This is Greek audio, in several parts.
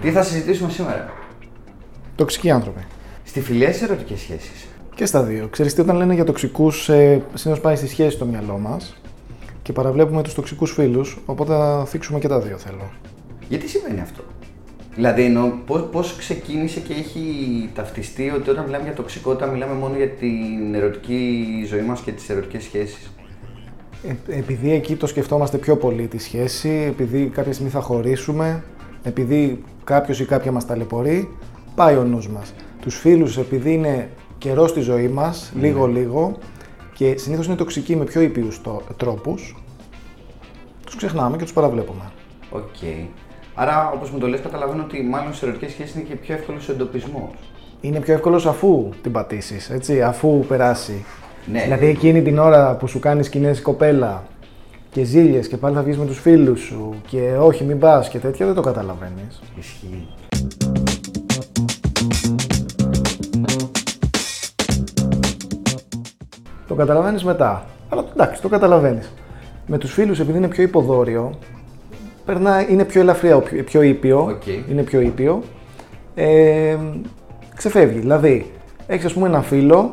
Τι θα συζητήσουμε σήμερα; Τοξικοί άνθρωποι. Στη φιλία ή ερωτικές σχέσεις. Και στα δύο. Ξέρεις τι, όταν λένε για τοξικούς, ε, συνήθως πάει στη σχέση στο μυαλό μας και παραβλέπουμε τους τοξικούς φίλους. Οπότε θα θίξουμε και τα δύο, θέλω. Γιατί συμβαίνει αυτό; Δηλαδή, εννοώ, πώς, πώς ξεκίνησε και έχει ταυτιστεί ότι όταν μιλάμε για τοξικότητα μιλάμε μόνο για την ερωτική ζωή μας και τις ερωτικές σχέσεις; Ε, επειδή εκεί το σκεφτόμαστε πιο πολύ τη σχέση, επειδή κάποια στιγμή θα χωρίσουμε, επειδή κάποιος ή κάποια μας ταλαιπωρεί, πάει ο νους μας. Τους φίλους, επειδή είναι καιρός στη ζωή μας, λίγο-λίγο, και συνήθως είναι τοξικοί με πιο ήπιους το- τρόπους, τους ξεχνάμε και τους παραβλέπουμε. Οκ. Άρα, όπως μου το λες, καταλαβαίνω ότι μάλλον σε ερωτικές σχέσεις είναι και πιο εύκολος ο εντοπισμός. Είναι πιο εύκολος αφού την πατήσεις, έτσι, αφού περάσει. Ναι. Δηλαδή εκείνη την ώρα που σου κάνεις σκηνές η κοπέλα και ζήλιες και πάλι θα βγεις με τους φίλους σου και όχι μην πας και τέτοια δεν το καταλαβαίνεις. Ισχύει. Το καταλαβαίνεις μετά. Αλλά εντάξει, το καταλαβαίνεις. Με τους φίλους επειδή είναι πιο υποδόριο, περνά, είναι πιο ελαφριά, πιο, πιο ήπιο, Οκ. είναι πιο ήπιο, ε, ξεφεύγει. Δηλαδή, έχεις ας πούμε ένα φίλο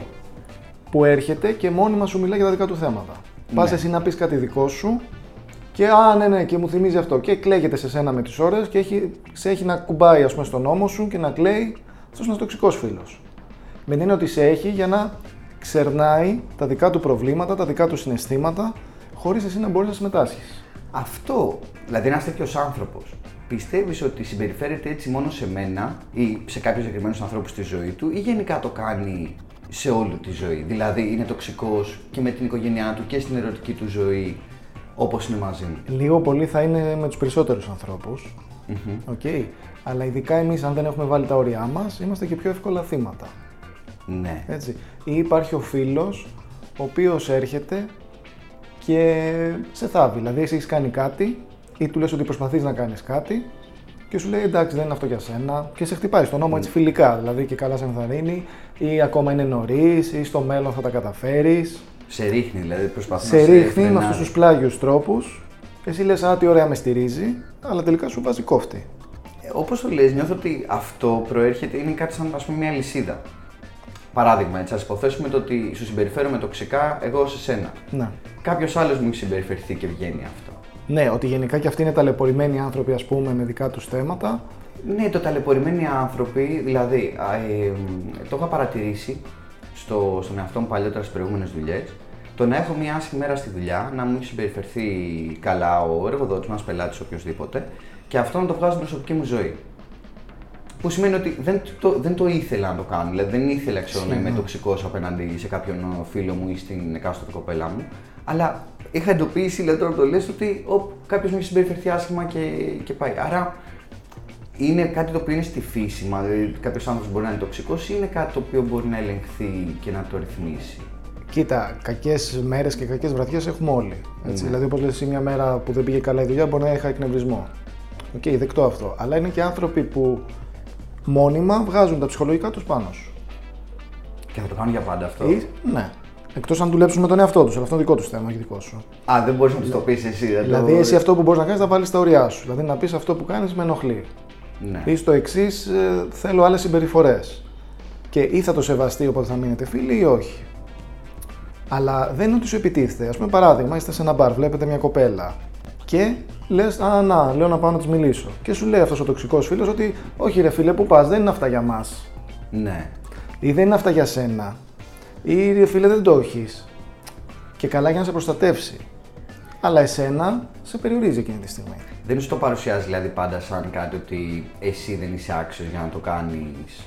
που έρχεται και μόνιμα σου μιλάει για τα δικά του θέματα. Πας εσύ να πεις κάτι δικό σου και α, ναι, ναι, και μου θυμίζει αυτό. Και κλαίγεται σε σένα με τις ώρες και έχει, σε έχει να κουμπάει ας πούμε στον ώμο σου και να κλαίει. Αυτός είναι τοξικός φίλος. Με την έννοια ότι σε έχει για να ξερνάει τα δικά του προβλήματα, τα δικά του συναισθήματα, χωρίς εσύ να μπορείς να συμμετάσχεις. Αυτό, δηλαδή ένας τέτοιος άνθρωπος, πιστεύεις ότι συμπεριφέρεται έτσι μόνο σε μένα ή σε κάποιους συγκεκριμένους ανθρώπους στη ζωή του ή γενικά το κάνει σε όλη τη ζωή. Δηλαδή είναι τοξικός και με την οικογένειά του και στην ερωτική του ζωή όπως είναι μαζί μου. Λίγο πολύ θα είναι με τους περισσότερους ανθρώπους. Οκ. Αλλά ειδικά εμείς αν δεν έχουμε βάλει τα όρια μας, είμαστε και πιο εύκολα θύματα. Ναι. Έτσι. Ή υπάρχει ο φίλος, ο οποίος έρχεται και σε θάβει. Δηλαδή εσύ έχεις κάνει κάτι ή του λες ότι προσπαθείς να κάνεις κάτι και σου λέει εντάξει δεν είναι αυτό για σένα και σε χτυπάει στον ώμο έτσι φιλικά, δηλαδή και καλά σε ενθαρρύνει ή ακόμα είναι νωρίς ή στο μέλλον θα τα καταφέρεις. Σε ρίχνει, δηλαδή προσπαθείς σε να ρίχνει με φρενάρει. αυτούς τους πλάγιους τρόπους εσύ λες α τι ωραία με στηρίζει, αλλά τελικά σου βάζει κόφτη. Ε, Όπως το λες, νιώθω ότι αυτό προέρχεται, είναι κάτι σαν ας πούμε μια λυσίδα. Παράδειγμα, έτσι, ας υποθέσουμε το ότι σου συμπεριφέρομαι τοξικά εγώ σε σένα. Ναι. Κάποιος άλλος μου έχει συμπεριφερθεί και βγαίνει αυτό. Ναι, ότι γενικά και αυτοί είναι ταλαιπωρημένοι άνθρωποι ας πούμε με δικά τους θέματα Ναι, το ταλαιπωρημένοι άνθρωποι, δηλαδή, α, ε, το είχα παρατηρήσει στο, στον εαυτό μου παλιότερα στις προηγούμενες δουλειές. Το να έχω μια άσχημη μέρα στη δουλειά, να μου έχει συμπεριφερθεί καλά ο εργοδότης μας, πελάτης, οποιοδήποτε, και αυτό να το βγάζω στην προσωπική μου ζωή. Που σημαίνει ότι δεν το, δεν το ήθελα να το κάνω. Δηλαδή, δεν ήθελα ξέρω, να είμαι τοξικός απέναντι σε κάποιον φίλο μου ή στην εκάστοτε κοπέλα μου. Αλλά είχα εντοπίσει, δηλαδή τώρα που το λες, ότι κάποιος μου έχει συμπεριφερθεί άσχημα και, και πάει. Άρα είναι κάτι το οποίο είναι στη φύση μας. Δηλαδή, κάποιος άνθρωπος μπορεί να είναι τοξικός ή είναι κάτι το οποίο μπορεί να ελεγχθεί και να το ρυθμίσει. Κοίτα, κακές μέρες και κακές βραδιές έχουμε όλοι. Έτσι. Ναι. Δηλαδή, όπως λες, εσύ μια μέρα που δεν πήγε καλά η δουλειά, μπορεί να είχα εκνευρισμό. Οκ, δεκτό αυτό. Αλλά είναι και άνθρωποι που μόνιμα βγάζουν τα ψυχολογικά τους πάνω σου. Και θα το κάνουν για πάντα αυτό. Ή, ναι. Εκτός αν δουλέψουν με τον εαυτό τους, αλλά αυτό είναι δικό τους θέμα, όχι δικό σου. Α, δεν μπορείς να τους το πεις εσύ. δεν Δηλαδή, το... εσύ αυτό που μπορείς να κάνεις, να βάλεις τα ωριά σου. Δηλαδή, να πεις αυτό που κάνεις με ενοχλεί. Ναι. Ή στο εξής, θέλω άλλες συμπεριφορές. Και ή θα το σεβαστεί, οπότε θα μείνετε φίλοι, ή όχι. Αλλά δεν είναι ότι σου επιτίθεται. Α πούμε, παράδειγμα, είστε σε ένα μπαρ, βλέπετε μια κοπέλα και λες, Α, να, λέω να πάω να της μιλήσω. Και σου λέει αυτός ο τοξικός φίλος ότι, Όχι, ρε φίλε, πού πας, δεν είναι αυτά για μας. ναι. Ή δεν είναι αυτά για σένα. Ή ρε φίλε, δεν το έχεις. Και καλά για να σε προστατεύσει. Αλλά εσένα σε περιορίζει εκείνη τη στιγμή. Δεν σου το παρουσιάζεις δηλαδή πάντα σαν κάτι ότι εσύ δεν είσαι άξιος για να το κάνεις.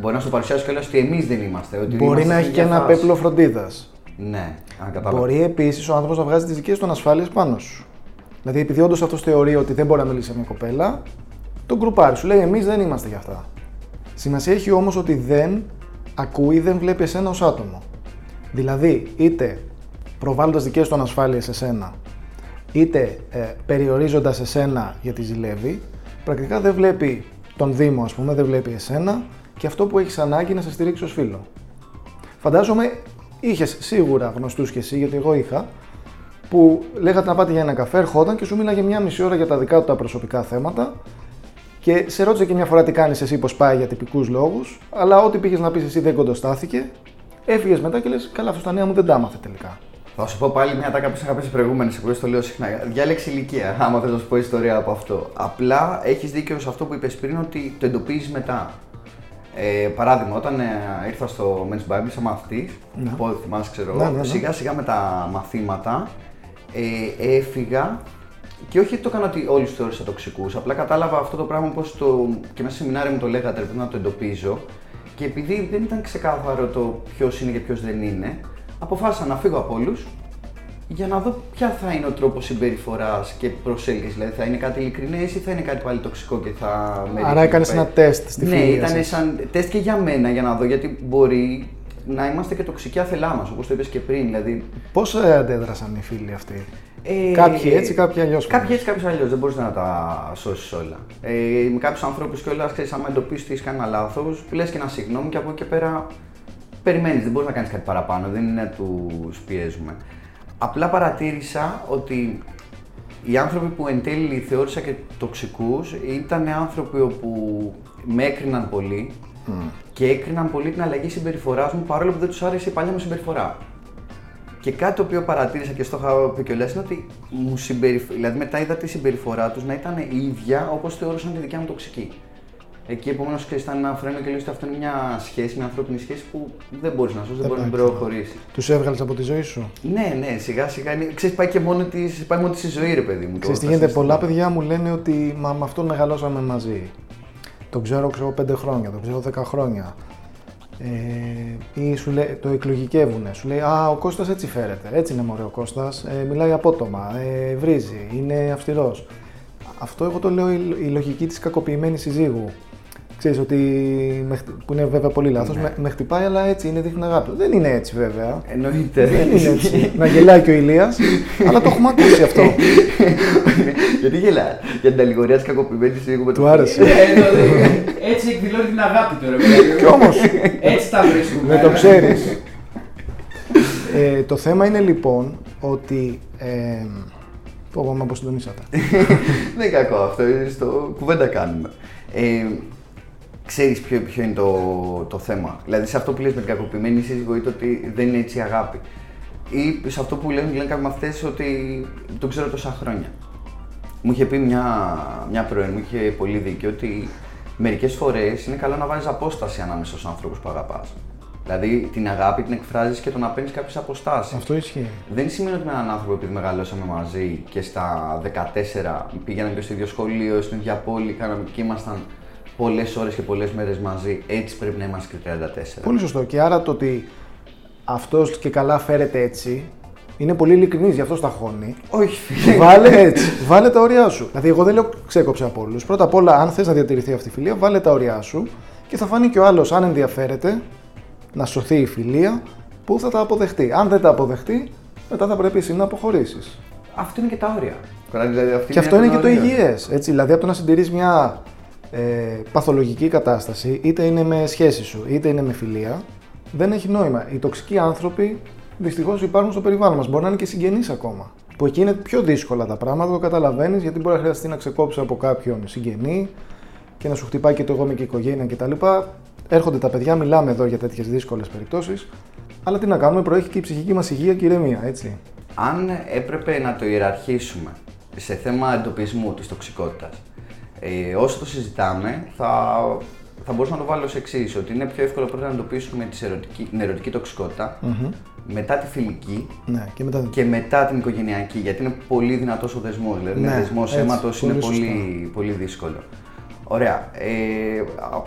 Μπορεί να σου το παρουσιάζει κιόλας ότι εμείς δεν είμαστε. Ότι Μπορεί είμαστε να σε έχει και ίδια ένα φάση. πέπλο φροντίδας. Ναι, αν κατάλαβα. Μπορεί επίσης ο άνθρωπος να βγάζει τις δικές του ανασφάλειες πάνω σου. Δηλαδή, επειδή όντως αυτός θεωρεί ότι δεν μπορεί να μιλήσει σε μια κοπέλα, τον γκρουπάρει. Σου λέει: Εμείς δεν είμαστε για αυτά. Σημασία έχει όμως ότι δεν ακούει, δεν βλέπει εσένα ως άτομο. Δηλαδή, είτε προβάλλοντας δικές του ανασφάλειες σε σένα, είτε ε, περιορίζοντας εσένα γιατί ζηλεύει, πρακτικά δεν βλέπει τον Δήμο, ας πούμε, δεν βλέπει εσένα και αυτό που έχεις ανάγκη να σε στηρίξει ως φίλο. Φαντάζομαι είχες σίγουρα γνωστούς κι εσύ, γιατί εγώ είχα, που λέγατε να πάτε για ένα καφέ, ερχόταν και σου μίλαγε μια μισή ώρα για τα δικά του τα προσωπικά θέματα και Και σε ρώτησε και μια φορά τι κάνεις εσύ, πώς πάει για τυπικούς λόγους, αλλά ό,τι πήγες να πεις εσύ δεν κοντοστάθηκε. Έφυγες μετά και λες: Καλά, αυτό τα νέα μου δεν τα άμαθε τελικά. Θα σου πω πάλι μια τάκα που είχα πει σε προηγούμενες εκπομπές, το λέω συχνά. Διάλεξε ηλικία, άμα θες να σου πω ιστορία από αυτό. Απλά έχεις δίκιο σε αυτό που είπες πριν, ότι το εντοπίζεις μετά. Ε, παράδειγμα, όταν ε, ήρθα στο Men's Bible σαν μαθητή, Ναι. που θυμάσαι, ξέρω Ναι, εγώ, ναι, ναι. σιγά σιγά με τα μαθήματα ε, έφυγα και όχι ότι το έκανα ότι όλοι του θεώρησα τοξικούς. Απλά κατάλαβα αυτό το πράγμα πώς το. και μέσα στο σεμινάριο μου το λέγατε, πρέπει να το εντοπίζω. Και επειδή δεν ήταν ξεκάθαρο το ποιος είναι και ποιος δεν είναι, αποφάσισα να φύγω από όλους για να δω ποια θα είναι ο τρόπος συμπεριφοράς και προσέλκυση. Δηλαδή, θα είναι κάτι ειλικρινές ή θα είναι κάτι πάλι τοξικό και θα με Άρα ρίχνει έκανες πάει. ένα τεστ στη Ναι, φιλία ήταν σας. σαν τεστ και για μένα για να δω γιατί μπορεί να είμαστε και τοξικοί άθελά μας, όπως το είπες και πριν. Δηλαδή, Πώς ε, αντέδρασαν οι φίλοι αυτοί; ε, Κάποιοι έτσι, κάποιοι αλλιώς. Κάποιοι έτσι, κάποιοι αλλιώς. Δεν μπορείς να τα σώσεις όλα. Ε, με κάποιους ανθρώπους κιόλας, ξέρεις, άμα εντοπίσει ότι έχει κάνει ένα λάθος, λες και ένα συγγνώμη και από εκεί και πέρα περιμένεις. Δεν μπορείς να κάνεις κάτι παραπάνω. Δεν είναι να τους πιέζουμε. Απλά παρατήρησα ότι οι άνθρωποι που εν τέλει θεώρησα και τοξικούς ήταν άνθρωποι όπου με έκριναν πολύ και έκριναν πολύ την αλλαγή συμπεριφοράς μου παρόλο που δεν τους άρεσε η παλιά μου συμπεριφορά. Και κάτι το οποίο παρατήρησα και στο είχα πει κιόλας είναι ότι μου συμπεριφ... δηλαδή μετά είδα τη συμπεριφορά τους να ήταν η ίδια όπως θεωρούσαν τη δικιά μου τοξική. Εκεί επομένως ήταν ένα φρένο και λέω ότι αυτό είναι μια σχέση, μια ανθρώπινη σχέση που δεν μπορείς να σώσει, δεν μπορεί να Εντάξει, ναι. προχωρήσεις. Τους έβγαλες από τη ζωή σου; Ναι, ναι, σιγά σιγά. είναι- Ξέρεις, πάει και μόνο τη, πάει μόνο της η ζωή, ρε παιδί μου. το- Ξέρεις τι τα γίνεται, συναισθήματα. πολλά παιδιά μου λένε ότι μα, με αυτόν μεγαλώσαμε μαζί. Το ξέρω, ξέρω 5 χρόνια, το ξέρω 10 χρόνια. Ε, ή σου λέει, το εκλογικεύουνε. Σου λέει Α, ο Κώστας έτσι φέρεται. Έτσι είναι μωρέ ο Κώστας. Ε, μιλάει απότομα. Ε, βρίζει. Είναι αυστηρός. Αυτό εγώ το λέω η, η λογική της κακοποιημένης συζύγου. Ξέρεις ότι, με χτυ- που είναι βέβαια πολύ λάθος, Ναι. με, με χτυπάει αλλά έτσι είναι δείχνει αγάπη. Δεν είναι έτσι βέβαια. Εννοείται. Δεν είναι έτσι. να γελάει και ο Ηλίας, αλλά το έχουμε ακούσει αυτό. Γιατί γελάει. Για την αλληγορία της κακοποιημένης σύγου με το Του άρεσε. Ε, δηλαδή, Έτσι εκδηλώνει την αγάπη του, ρε παιδί. Κι όμως, Έτσι τα βρίσκουμε. Δεν το ξέρεις. ε, το θέμα είναι λοιπόν ότι. Ε, πω, πω, με αποσυντονίσατε. Δεν είναι κακό αυτό, είναι στο κουβέντα κάνουμε. Ε, ξέρεις ποιο, ποιο είναι το, το θέμα; Δηλαδή σε αυτό που λες με την κακοποιημένη σύζυγο είτε ότι δεν είναι έτσι η αγάπη. Ή σε αυτό που λένε, λένε κάποιοι μαθητές ότι το ξέρω τόσα χρόνια. Μου είχε πει μια, μια πρώην, μου είχε πολύ δίκιο ότι μερικές φορές είναι καλό να βάζεις απόσταση ανάμεσα στους ανθρώπους που αγαπάς. Δηλαδή την αγάπη την εκφράζεις και το να παίρνεις κάποιες αποστάσεις. Αυτό ισχύει. Δεν σημαίνει ότι με έναν άνθρωπο επειδή μεγαλώσαμε μαζί και στα 14 πήγαιναμε και στο ίδιο σχολείο, στην ίδια πόλη, κάναμε και ήμασταν πολλές ώρες και πολλές μέρες μαζί. Έτσι πρέπει να είμαστε και 34. Πολύ σωστό. Και άρα το ότι αυτός και καλά φέρεται έτσι είναι πολύ ειλικρινής, γι' αυτό στα χώνει. Όχι, φίλε. βάλε έτσι. Βάλε τα όρια σου. Δηλαδή, εγώ δεν λέω ξέκοψε από όλους. Πρώτα απ' όλα, αν θες να διατηρηθεί αυτή η φιλία, βάλε τα όρια σου και θα φανεί και ο άλλος, αν ενδιαφέρεται να σωθεί η φιλία, που θα τα αποδεχτεί. Αν δεν τα αποδεχτεί, μετά θα πρέπει εσύ να αποχωρήσεις. Αυτό είναι και τα όρια. Δηλαδή, αυτή Και αυτό μια είναι και το όρια. υγιές. Δηλαδή, από το να συντηρείς μια ε, παθολογική κατάσταση, είτε είναι με σχέση σου, είτε είναι με φιλία, δεν έχει νόημα. Οι τοξικοί άνθρωποι δυστυχώς υπάρχουν στο περιβάλλον μας. Μπορεί να είναι και συγγενείς ακόμα. Που εκεί είναι πιο δύσκολα τα πράγματα, το καταλαβαίνεις, γιατί μπορεί να χρειαστεί να ξεκόψει από κάποιον συγγενή και να σου χτυπάει και το εγώ με και η οικογένεια κτλ. Έρχονται τα παιδιά, μιλάμε εδώ για τέτοιες δύσκολες περιπτώσεις. Αλλά τι να κάνουμε, προέχει και η ψυχική μας υγεία και ηρεμία, έτσι. Αν έπρεπε να το ιεραρχήσουμε σε θέμα εντοπισμού της τοξικότητας, ε, όσο το συζητάμε, θα, θα μπορούσα να το βάλω σε εξής ότι είναι πιο εύκολο πρώτα να εντοπίσουμε τις ερωτική, την ερωτική τοξικότητα, μετά τη φιλική Ναι, και μετά. και μετά την οικογενειακή, γιατί είναι πολύ δυνατός ο δεσμός, δηλαδή Ναι, με δεσμός έτσι, αίματος πολύ είναι σωστά. πολύ, πολύ δύσκολο. Ωραία. Ε, α,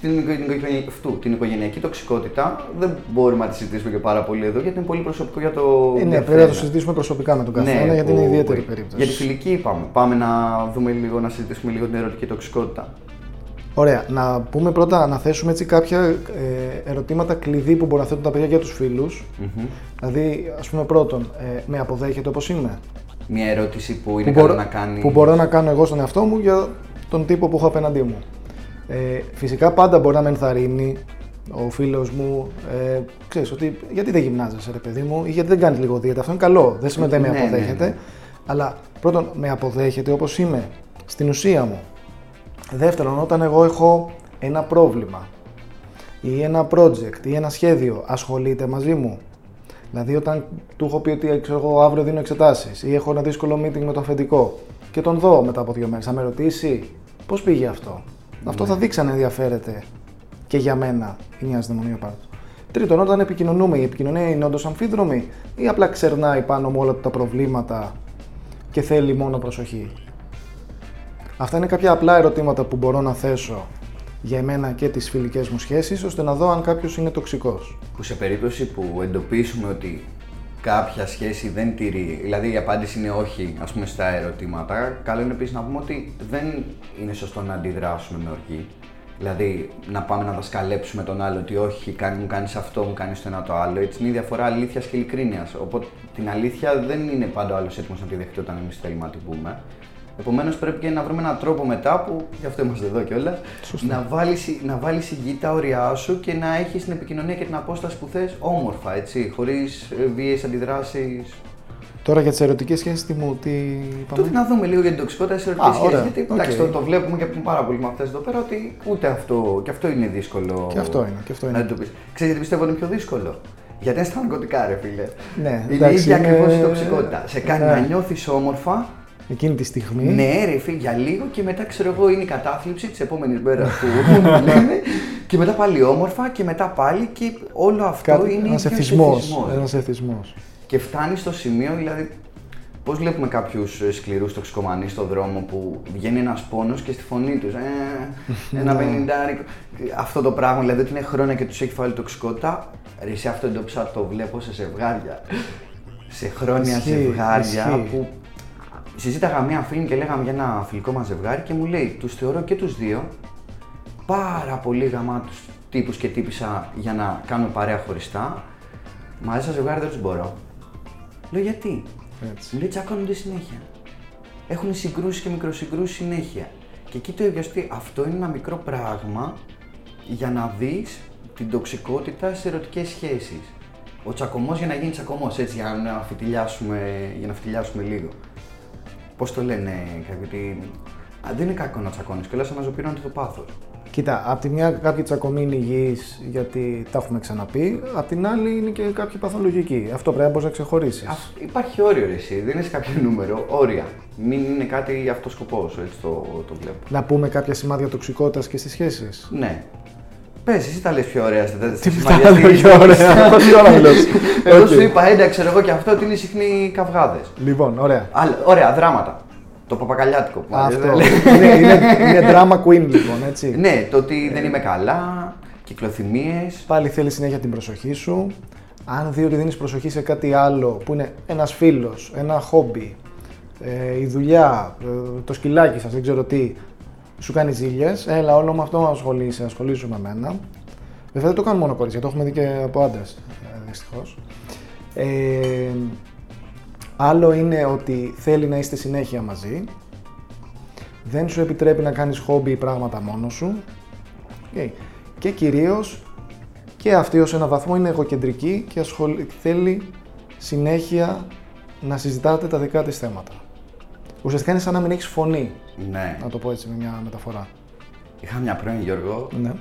την, οικο- την, οικογενεια- αυτού, την οικογενειακή τοξικότητα δεν μπορούμε να τη συζητήσουμε και πάρα πολύ εδώ, γιατί είναι πολύ προσωπικό για το Ε, ναι, για πρέπει να το φρένα. συζητήσουμε προσωπικά με τον καθένα, γιατί είναι που- ιδιαίτερη που- περίπτωση. Για τη φιλική είπαμε. Πάμε να δούμε λίγο, να συζητήσουμε λίγο την ερωτική τοξικότητα. Ωραία. Να πούμε πρώτα, να θέσουμε έτσι κάποια ε, ερωτήματα κλειδί που μπορεί να θέτουν τα παιδιά για τους φίλους. Δηλαδή, ας πούμε, πρώτον, ε, με αποδέχεται όπως είμαι; Μια ερώτηση που είναι που, καλό μπορώ, να κάνει. που μπορώ να κάνω εγώ στον εαυτό μου για τον τύπο που έχω απέναντί μου. Ε, φυσικά πάντα μπορεί να με ενθαρρύνει ο φίλος μου, ε, ξέρεις ότι γιατί δεν γυμνάζεσαι ρε παιδί μου ή γιατί δεν κάνεις λίγο δίαιτα. Αυτό είναι καλό. Δεν σημαίνει ότι δεν με Ναι, ναι, αποδέχεται. ναι. Αλλά πρώτον με αποδέχεται όπως είμαι, στην ουσία μου. Δεύτερον, όταν εγώ έχω ένα πρόβλημα ή ένα project ή ένα σχέδιο, ασχολείται μαζί μου. Δηλαδή, όταν του έχω πει ότι ξέρω, εγώ, αύριο δίνω εξετάσεις ή έχω ένα δύσκολο meeting με το αφεντικό και τον δω μετά από δύο μέρες, θα με ρωτήσει πώς πήγε αυτό; Αυτό θα δείξει αν ενδιαφέρεται και για μένα η νέα συνδεμονία πάρτο. Τρίτον, όταν επικοινωνούμε, η επικοινωνία είναι όντως αμφίδρομη ή απλά ξερνάει πάνω μου όλα τα προβλήματα και θέλει μόνο προσοχή; Αυτά είναι κάποια απλά ερωτήματα που μπορώ να θέσω για εμένα και τις φιλικές μου σχέσεις, ώστε να δω αν κάποιος είναι τοξικός. Που σε περίπτωση που εντοπίσουμε ότι κάποια σχέση δεν τηρεί, δηλαδή η απάντηση είναι όχι ας πούμε στα ερωτήματα, καλό είναι επίσης να πούμε ότι δεν είναι σωστό να αντιδράσουμε με οργή. Δηλαδή να πάμε να δασκαλέψουμε τον άλλο ότι όχι, κάνει, μου κάνεις αυτό, μου κάνεις το ένα το άλλο. Έτσι είναι η διαφορά αλήθειας και ειλικρίνειας. Οπότε την αλήθεια δεν είναι πάντα ο άλλος έτοιμος να τη δεχτεί όταν εμείς θέλουμε να την πούμε. Επομένως πρέπει και να βρούμε έναν τρόπο μετά που, γι' αυτό είμαστε εδώ κιόλας, να βάλεις να βάλεις ηγεί τα όρια σου και να έχεις την επικοινωνία και την απόσταση που θες όμορφα, έτσι, χωρίς βίαιες αντιδράσεις. Τώρα για τις ερωτικές σχέσεις, τι μου, τι είπαμε; Τότε να δούμε λίγο για την τοξικότητα στις ερωτικές Α, σχέσεις. ωραία. Γιατί Οκ. εντάξει, το, το βλέπουμε και από πάρα πολύ με αυτές εδώ πέρα ότι ούτε αυτό, και αυτό είναι δύσκολο. Και αυτό είναι, και αυτό είναι. Να το πεις. Ξέρεις γιατί πιστεύω είναι πιο δύσκολο; Γιατί είναι στα ναρκωτικά, ρε φίλε. Ναι, είναι η εντάξει, ίδια είναι- ακριβώς η τοξικότητα. Σε κάνει Ναι. να νιώθεις όμορφα, Εκείνη τη στιγμή. ναι, ρε φίλε, για λίγο και μετά ξέρω εγώ είναι η κατάθλιψη της επόμενης μέρας που λένε. και μετά πάλι όμορφα και μετά πάλι και όλο αυτό Κάτι, είναι ένας ίδιος εθισμός, εθισμός. ένας εθισμός. Και φτάνει στο σημείο, δηλαδή, πώς βλέπουμε κάποιους σκληρούς τοξικομανείς στον δρόμο που βγαίνει ένας πόνος και στη φωνή τους. Ε, ένα Ναι. πενηντάρικο. Αυτό το πράγμα, δηλαδή ότι είναι χρόνια και τους έχει φάει τοξικότητα. Ρε, εσύ αυτό εντόπισα το βλέπω σε ζευγάρια. Σε χρόνια Ισχύει, ζευγάρια ισχύει. που συζήταγα μία φίλη και λέγαμε για ένα φιλικό μας ζευγάρι και μου λέει: Τους θεωρώ και τους δύο πάρα πολύ γαμάτους τύπους και τύπησα για να κάνουμε παρέα χωριστά. Μαζί σα ζευγάρι δεν τους μπορώ. Λέω γιατί; Έτσι. Μου λέει τσακώνονται συνέχεια. Έχουν συγκρούσεις και μικροσυγκρούσεις συνέχεια. Και εκεί το ίδιο ότι αυτό είναι ένα μικρό πράγμα για να δεις την τοξικότητα σε ερωτικές σχέσεις. Ο τσακωμός για να γίνει τσακωμός, έτσι, για να φιτιλιάσουμε, για να φιτιλιάσουμε λίγο. Πώς το λένε κάποιοι, ότι α, δεν είναι κακό να τσακώνεσαι, και όλα αναζωπυρώνεται το πάθος. Κοίτα, απ' τη μια κάποιοι τσακωμοί είναι υγιείς γιατί τα έχουμε ξαναπεί, απ' την άλλη είναι και κάποιοι παθολογικοί. Αυτό πρέπει να μπορείς να ξεχωρίσεις. Υπάρχει όριο, ρε, εσύ, δεν είναι σε κάποιο νούμερο. Όρια. Μην είναι κάτι για αυτοσκοπό σου, έτσι το, το βλέπω. Να πούμε κάποια σημάδια τοξικότητας και στις σχέσεις. Ναι. Πες, εσύ τα λες πιο ωραία στα τέτοια Τι σημάδια τα στη λέω ζωή πιο σου. ωραία. Τόση ώρα μιλάς. Εγώ Οκ. σου είπα, έντα, ξέρω εγώ και αυτό ότι είναι συχνοί καυγάδες. Λοιπόν, ωραία. Ωραία, δράματα. Το παπακαλιάτικο που Αυτό. δεν λέει. είναι, είναι, είναι drama queen λοιπόν, έτσι. Ναι, το ότι δεν είμαι καλά, κυκλοθυμίες. Πάλι θέλει συνέχεια την προσοχή σου. Αν δει ότι δίνεις προσοχή σε κάτι άλλο που είναι ένας φίλος, ένα χόμπι, ε, η δουλειά, ε, το σκυλάκι σας, δεν ξέρω τι, σου κάνεις ζήλιες. Έλα, όλο με αυτό να ασχολείσαι, ασχολήσου με μένα. Βέβαια δεν το κάνουν μόνο κορίτσια, το έχουμε δει και από άντρες, δυστυχώς. Ε, άλλο είναι ότι θέλει να είστε συνέχεια μαζί. Δεν σου επιτρέπει να κάνεις χόμπι ή πράγματα μόνος σου. Οκ. Και κυρίως και αυτή ως ένα βαθμό είναι εγωκεντρική και ασχολ... θέλει συνέχεια να συζητάτε τα δικά της θέματα. Ουσιαστικά είναι σαν να μην έχεις φωνή, Ναι. να το πω έτσι με μια μεταφορά. Είχα μια πρώην Γιώργο, Ναι.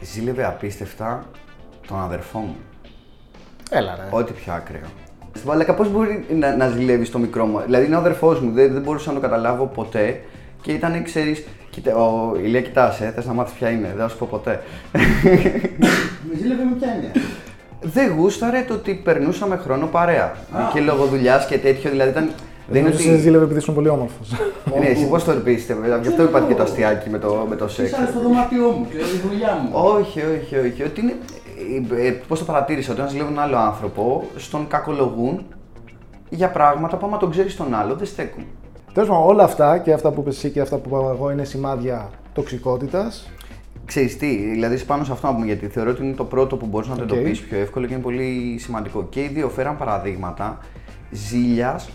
ζήλευε απίστευτα τον αδερφό μου. Έλα ρε. Ό,τι πιο άκραιο. Βαλάκα, πώ μπορεί να, να ζηλεύεις το μικρό μου. Δηλαδή είναι ο αδερφός μου, δεν, δεν μπορούσα να το καταλάβω ποτέ. Και ήταν, ξέρεις, κοίτα, ο Ηλία, κοιτάς, ε, θες να μάθεις ποια είναι, δεν θα σου πω ποτέ. Με ζήλευε με ποια έννοια; δεν γούσταρε το ότι περνούσαμε χρόνο παρέα. Και λόγω δουλειάς και τέτοιο, δηλαδή ήταν. Δεν είναι Νομίζω σε ότι. ζήλευε επειδή ήσουν πολύ όμορφος. Ναι, εσύ πώς το πίστευε, γι' αυτό είπατε και το αστειάκι με το, με το σεξ. Ήσαν στο δωμάτιό μου, ξέρω, η δουλειά μου. Όχι, όχι, όχι. Ότι είναι. Ε, Πώς το παρατήρησα, ότι όταν ζηλεύουν έναν άλλο άνθρωπο, σ' τον κακολογούν για πράγματα που άμα τον ξέρεις τον άλλο δεν στέκουν. Τέλος πάντων, όλα αυτά και αυτά που είπες εσύ και αυτά που είπα εγώ είναι σημάδια τοξικότητας. Ξέρεις τι, δηλαδή πάνω σε αυτό να πούμε, γιατί θεωρώ ότι είναι το πρώτο που μπορείς να το Οκ. εντοπίσεις πιο εύκολο και είναι πολύ σημαντικό. Και οι δύο φέραν παραδείγματα ζήλιας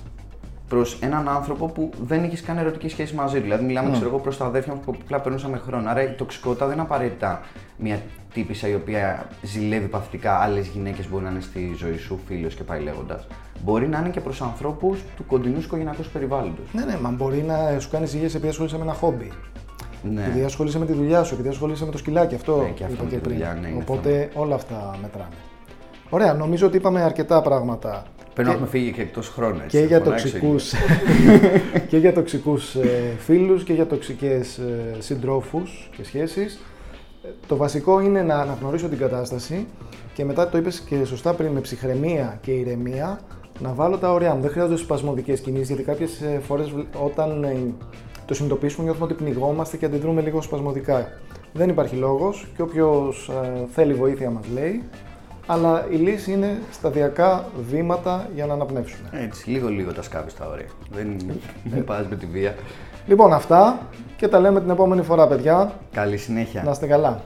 προς έναν άνθρωπο που δεν είχες καν ερωτική σχέση μαζί του. Δηλαδή, μιλάμε, ξέρω εγώ, προς τα αδέρφια μου που απλά περνούσαμε χρόνο. Άρα η τοξικότητα δεν είναι απαραίτητα μια τύπησα η οποία ζηλεύει παθητικά άλλες γυναίκες μπορεί να είναι στη ζωή σου, φίλο και πάει λέγοντας. Μπορεί να είναι και προς ανθρώπους του κοντινού οικογενειακού περιβάλλοντος. Ναι, ναι, μα μπορεί να σου κάνεις υγεία επειδή ασχολείσαι με ένα χόμπι. Ναι. Επειδή ασχολείσαι με τη δουλειά σου, επειδή ασχολείσαι με το σκυλάκι. Αυτό Ναι, και αυτό είπα με και τη πριν. δουλειά, ναι, είναι Οπότε όλα αυτά μετράνε. Ωραία, νομίζω ότι είπαμε αρκετά πράγματα. Πρέπει να έχουμε φύγει και εκτός χρόνου. Έτσι, και θα για φωνάξω τοξικούς, και για τοξικούς ε, φίλους και για τοξικές ε, συντρόφους και σχέσεις. Ε, Το βασικό είναι να αναγνωρίσω την κατάσταση και μετά το είπες και σωστά πριν με ψυχραιμία και ηρεμία να βάλω τα ωριά μου. Δεν χρειάζονται σπασμωδικές κινήσεις γιατί κάποιες ε, φορές βλ- όταν ε, το συνειδητοποιήσουμε νιώθουμε ότι πνιγόμαστε και αντιδρούμε λίγο σπασμωδικά. Δεν υπάρχει λόγος και όποιος ε, θέλει βοήθεια μας λέει αλλά η λύση είναι σταδιακά βήματα για να αναπνεύσουμε. Έτσι, λίγο-λίγο τα σκάβεις τα ωραία. Δεν, δεν πας με τη βία. Λοιπόν, αυτά και τα λέμε την επόμενη φορά, παιδιά. Καλή συνέχεια. Να είστε καλά.